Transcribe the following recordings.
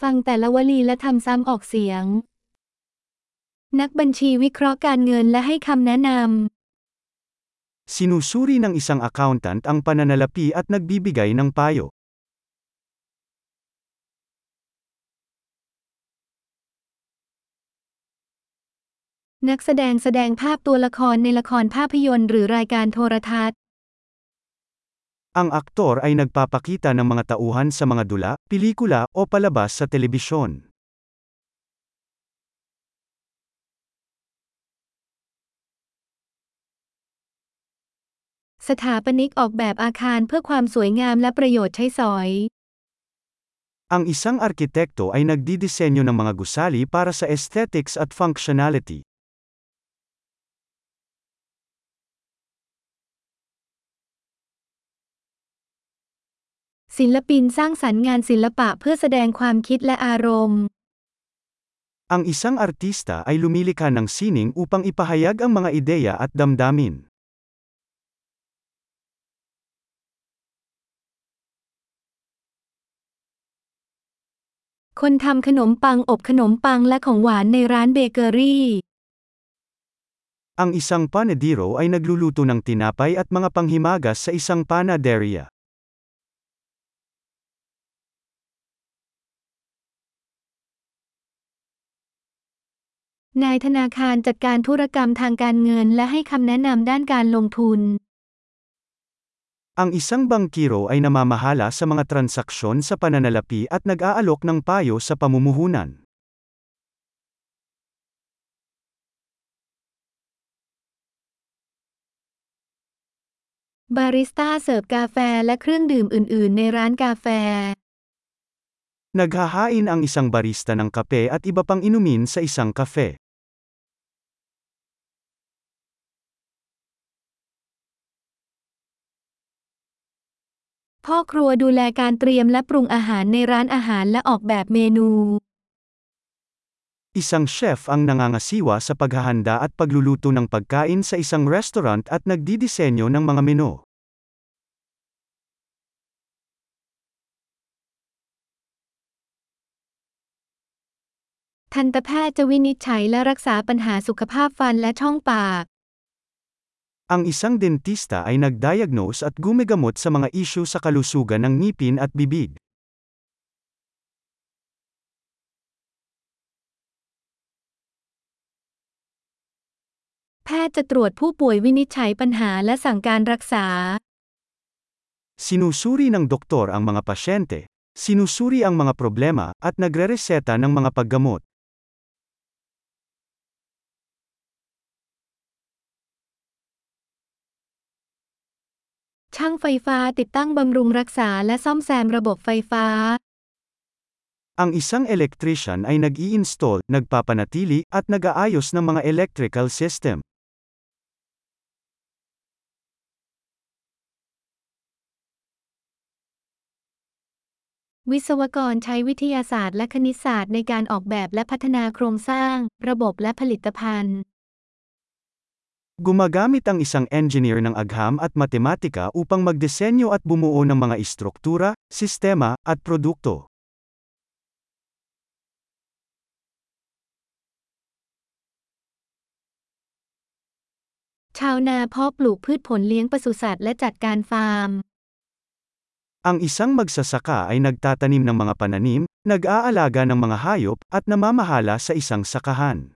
ฟังแต่ละวลีและทำซ้ำออกเสียง นักบัญชีวิเคราะห์การเงินและให้คำแนะนำ Sinusuri ng isang accountant ang pananalapi at nagbibigay ng payo. นักแสดงแสดงภาพตัวละครในละครภาพยนตร์หรือรายการโทรทัศน์ Ang aktor ay nagpapakita ng mga tauhan sa mga dula, pelikula, o palabas sa telebisyon. สถาปนิกออกแบบอาคารเพื่อความสวยงามและประโยชน์ใช้สอย Ang isang arkitekto ay nagdidisenyo ng mga gusali para sa aesthetics at functionality. ศิลปินสร้างสรรค์งานศิลปะเพื่อแสดงความคิดและอารมณ์ Ang isang artista ay lumilikha ng sining upang ipahayag ang mga ideya at damdamin. คนทำขนมปังอบขนมปังและของหวานในร้านเบเกอรี่ Ang isang panadero ay nagluluto ng tinapay at mga panghimagas sa isang panaderia. นายธนาคารจัดการธุรกรรมทางการเงินและให้คำแนะนำด้านการลงทุน Ang isang bangkiro ay namamahala sa mga transaksyon sa pananalapi at nag-aalok ng payo sa pamumuhunan. บาริสต้าเสิร์ฟกาแฟและเครื่องดื่มอื่น ๆ ในร้านกาแฟ Naghahain ang isang barista ng kape at iba pang inumin sa isang kafe. พ่อครัวดูแลการเตรียมและปรุงอาหารในร้านอาหารและออกแบบเมนู Isang chef ang nangangasiwa sa paghahanda at pagluluto ng pagkain sa isang restaurant at nagdidisenyo ng mga menu. ทันตแพทย์จะวินิจฉัยและรักษาปัญหาสุขภาพฟันและช่องปาก Ang isang dentista ay nagdiagnose at gumigamot sa mga isyu sa kalusugan ng ngipin at bibig. แพทย์จะตรวจผู้ป่วยวินิจฉัยปัญหาและสั่งการรักษา Sinusuri ng doktor ang mga pasyente, sinusuri ang mga problema, at nagrereseta ng mga paggamot. ช่างไฟฟ้าติดตั้งบำรุงรักษาและซ่อมแซมระบบไฟฟ้า Ang isang electrician ay nag-i-install, nagpapanatili, at nag-aayos ng mga electrical system. วิศวกรใช้วิทยาศาสตร์และคณิตศาสตร์ในการออกแบบและพัฒนาโครงสร้าง ระบบและผลิตภัณฑ์ Gumagamit ang isang engineer ng agham at matematika upang magdisenyo at bumuo ng mga istruktura, sistema, at produkto. ชาวนาเพาะปลูกพืชผลเลี้ยงปศุสัตว์และจัดการฟาร์ม Ang isang magsasaka ay nagtatanim ng mga pananim, nag-aalaga ng mga hayop, at namamahala sa isang sakahan.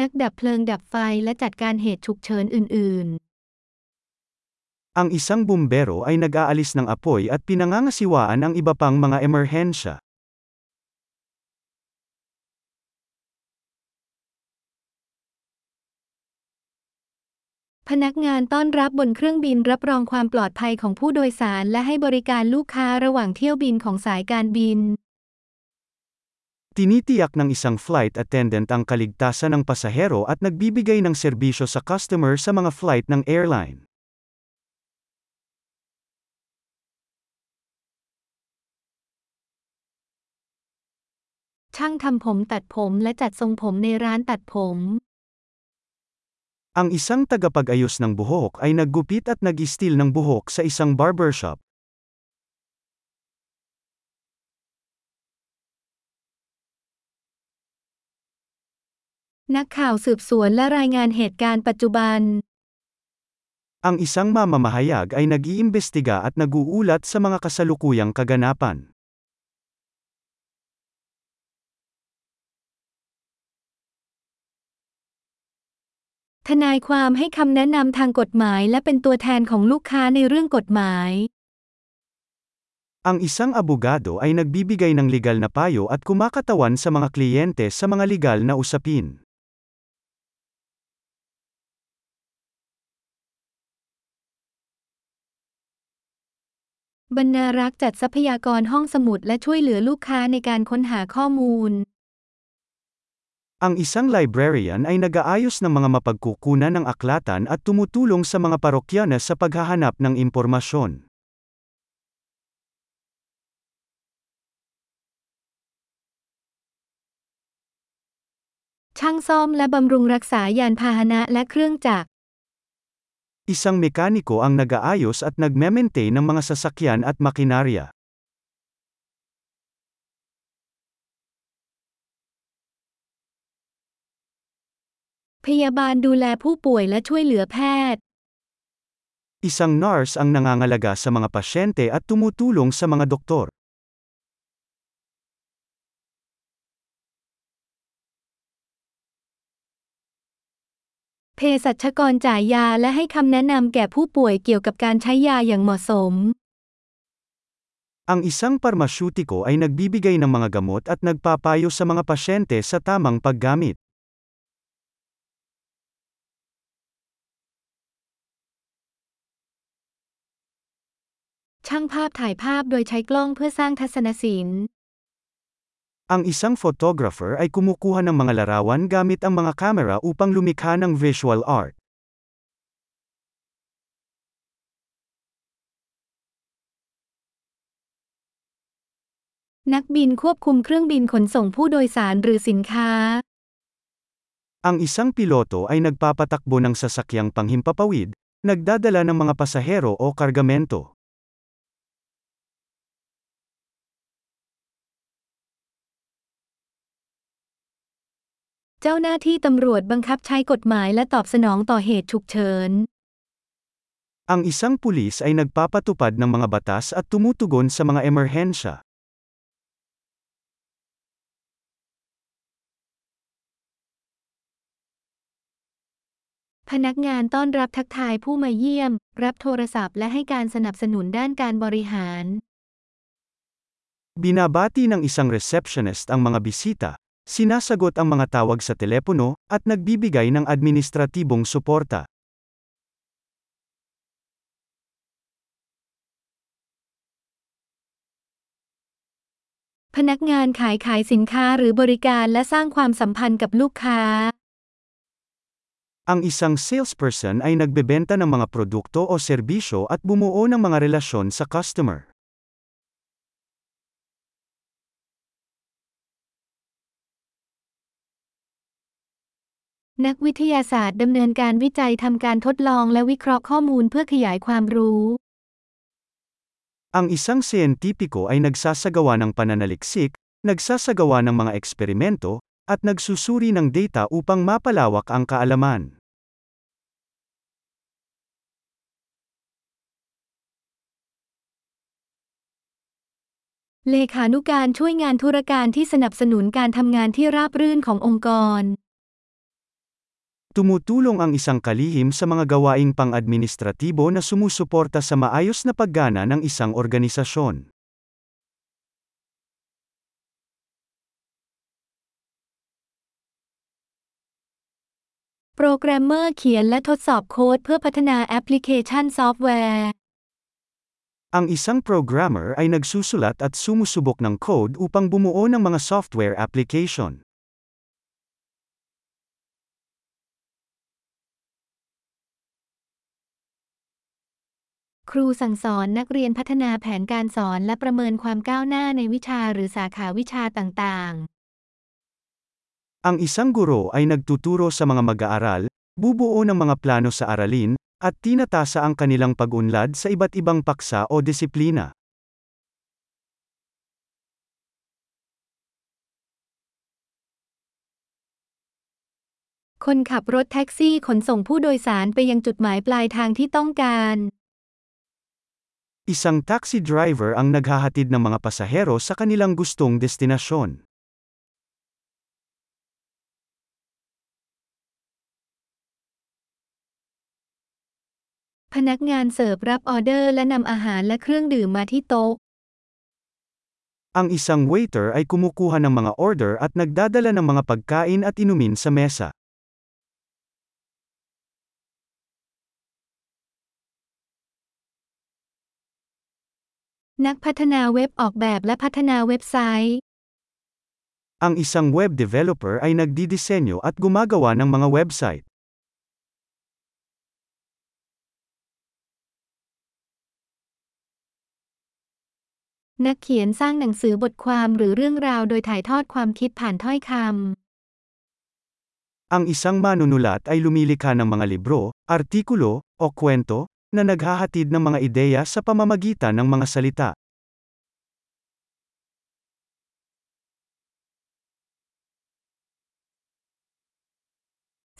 นักดับเพลิงดับไฟและจัดการเหตุฉุกเฉินอื่น Ang isang bumbero ay nag-aalis ng apoy at pinangangasiwaan ang iba pang mga emerhensya. ๆพนักงานต้อนรับบนเครื่องบินรับรองความปลอดภัยของผู้โดยสารและให้บริการลูกค้าระหว่างเที่ยวบินของสายการบิน Tinitiyak ng isang flight attendant ang kaligtasan ng pasahero at nagbibigay ng serbisyo sa customer sa mga flight ng airline. ช่างทำผมตัดผมและจัดทรงผมในร้านตัดผม Ang isang tagapag-ayos ng buhok ay naggupit at nag-istil ng buhok sa isang barbershop. นักข่าวสืบสวนและรายงานเหตุการณ์ปัจจุบัน Ang isang mamamahayag ay nag-iimbestiga at nag-uulat sa mga kasalukuyang kaganapan. ทนายความให้คำแนะนำทางกฎหมายและเป็นตัวแทนของลูกค้าในเรื่องกฎหมาย Ang isang abogado ay nagbibigay ng legal na payo at kumakatawan sa mga kliyente sa mga legal na usapin. บรรณารักษ์จัดทรัพยากรห้องสมุดและช่วยเหลือลูกค้าในการค้นหาข้อมูล Ang isang librarian ay nag-aayos ng mga mapagkukunan ng aklatan at tumutulong sa mga parokyana sa paghahanap ng impormasyon. ช่างซ่อมและบำรุงรักษายานพาหนะและเครื่องจักร Isang mekaniko ang nag-aayos at nagme-maintain ng mga sasakyan at makinarya. Isang nurse ang nangangalaga sa mga pasyente at tumutulong sa mga doktor. สัชกรจ่ายยาและให้คำแนะนำแก่ผู้ป่วยเกี่ยวกับการใช้ยาอย่างเหมาะสม Ang isang parmasyutiko ay nagbibigay ng mga gamot at nagpapayo sa mga pasyente sa tamang paggamit. ช่างภาพถ่ายภาพโดยใช้กล้องเพื่อสร้างทัศนศิลป์ Ang isang photographer ay kumukuha ng mga larawan gamit ang mga kamera upang lumikha ng visual art. Nakbin kwabkum krung bin khonsong pu doisan rư sinkha. Ang isang piloto ay nagpapatakbo ng sasakyang panghimpapawid, nagdadala ng mga pasahero o kargamento. เจ้าหน้าที่ตำรวจบังคับใช้กฎหมายและตอบสนองต่อเหตุฉุกเฉิน Ang isang pulis ay nagpapatupad ng mga batas at tumutugon sa mga emerhensya. พนักงานต้อนรับทักทายผู้มาเยี่ยม รับโทรศัพท์และให้การสนับสนุนด้านการบริหาร Binabati ng isang receptionist ang mga bisita, sinasagot ang mga tawag sa telepono, at nagbibigay ng administratibong suporta. พนักงานขายขายสินค้าหรือบริการและสร้างความสัมพันธ์กับลูกค้า Ang isang salesperson ay nagbebenta ng mga produkto o serbisyo at bumuo ng mga relasyon sa customer. นักวิทยาศาสตร์ดำเนินการวิจัยทำการทดลองและวิเคราะห์ข้อมูลเพื่อขยายความรู้ Ang isang siyentipiko ay nagsasagawa ng pananaliksik, nagsasagawa ng mga eksperimento, at nagsusuri ng data upang mapalawak ang kaalaman. เลขานุการช่วยงานธุรการที่สนับสนุนการทำงานที่ราบรื่นขององค์กร Tumutulong ang isang kalihim sa mga gawaing pang-administratibo na sumusuporta sa maayos na paggana ng isang organisasyon. โปรแกรมเมอร์เขียนและทดสอบโค้ดเพื่อพัฒนาแอปพลิเคชันซอฟต์แวร์ Ang isang programmer ay nagsusulat at sumusubok ng code upang bumuo ng mga software application. ครูสั่งสอนนักเรียนพัฒนาแผนการสอนและประเมินความก้าวหน้าในวิชาหรือสาขาวิชาต่างๆ Ang isang guro ay nagtuturo sa mga mag-aaral, bubuo ng mga plano sa aralin, at tinatasa ang kanilang pag-unlad sa iba't ibang paksa o disiplina. -คนขับรถแท็กซี่ขนส่งผู้โดยสารไปยังจุดหมายปลายทางที่ต้องการ Isang taxi driver ang naghahatid ng mga pasahero sa kanilang gustong destinasyon. Ang isang waiter ay kumukuha ng mga order at nagdadala ng mga pagkain at inumin sa mesa. นักพัฒนาเว็บออกแบบและพัฒนาเว็บไซต์ Ang isang web developer ay nagdidisenyo at gumagawa ng mga website. Ang isang manunulat ay lumilikha ng mga libro, artikulo, o kwento, na naghahatid ng mga ideya sa pamamagitan ng mga salita.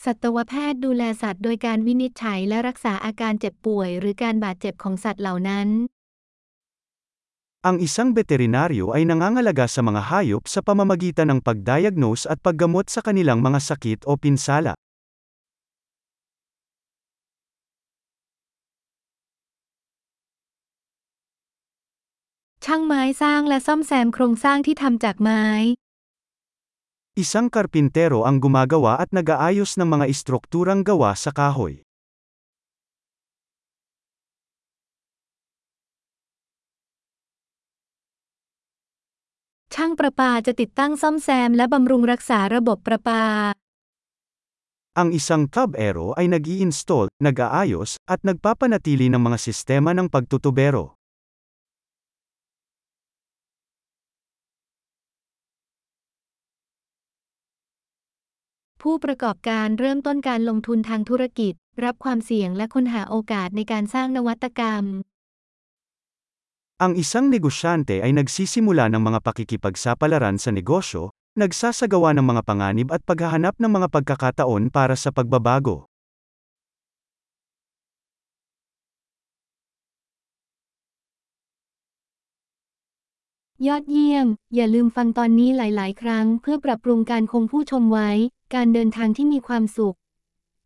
สัตวแพทย์ดูแลสัตว์โดยการวินิจฉัยและรักษาอาการเจ็บป่วยหรือการบาดเจ็บของสัตว์เหล่านั้น Ang isang veterinaryo ay nangangalaga sa mga hayop sa pamamagitan ng pagdiagnose at paggamot sa kanilang mga sakit o pinsala. ช่างไม้สร้างและซ่อมแซมโครงสร้างที่ทำจากไม้ Isang karpintero ang gumagawa at nag-aayos ng mga istrukturang gawa sa kahoy. ช่างประปาจะติดตั้งซ่อมแซมและบำรุงรักษาระบบประปา Ang isang tub-ero ay nag-i-install, nag-aayos, at nagpapanatili ng mga sistema ng pagtutubero. ผู้ประกอบการเริ่มต้นการลงทุนทางธุรกิจ รับความเสี่ยงและค้นหาโอกาสในการสร้างนวัตกรรม Ang isang negosyante ay nagsisimula ng mga pakikipagsapalaran sa negosyo, nagsasagawa ng mga panganib at paghahanap ng mga pagkakataon para sa pagbabago. ยอดเยี่ยม อย่าลืมฟังตอนนี้หลาย ๆ ครั้งเพื่อปรับปรุงการคงผู้ชมไว้ การเดินทางที่มีความสุข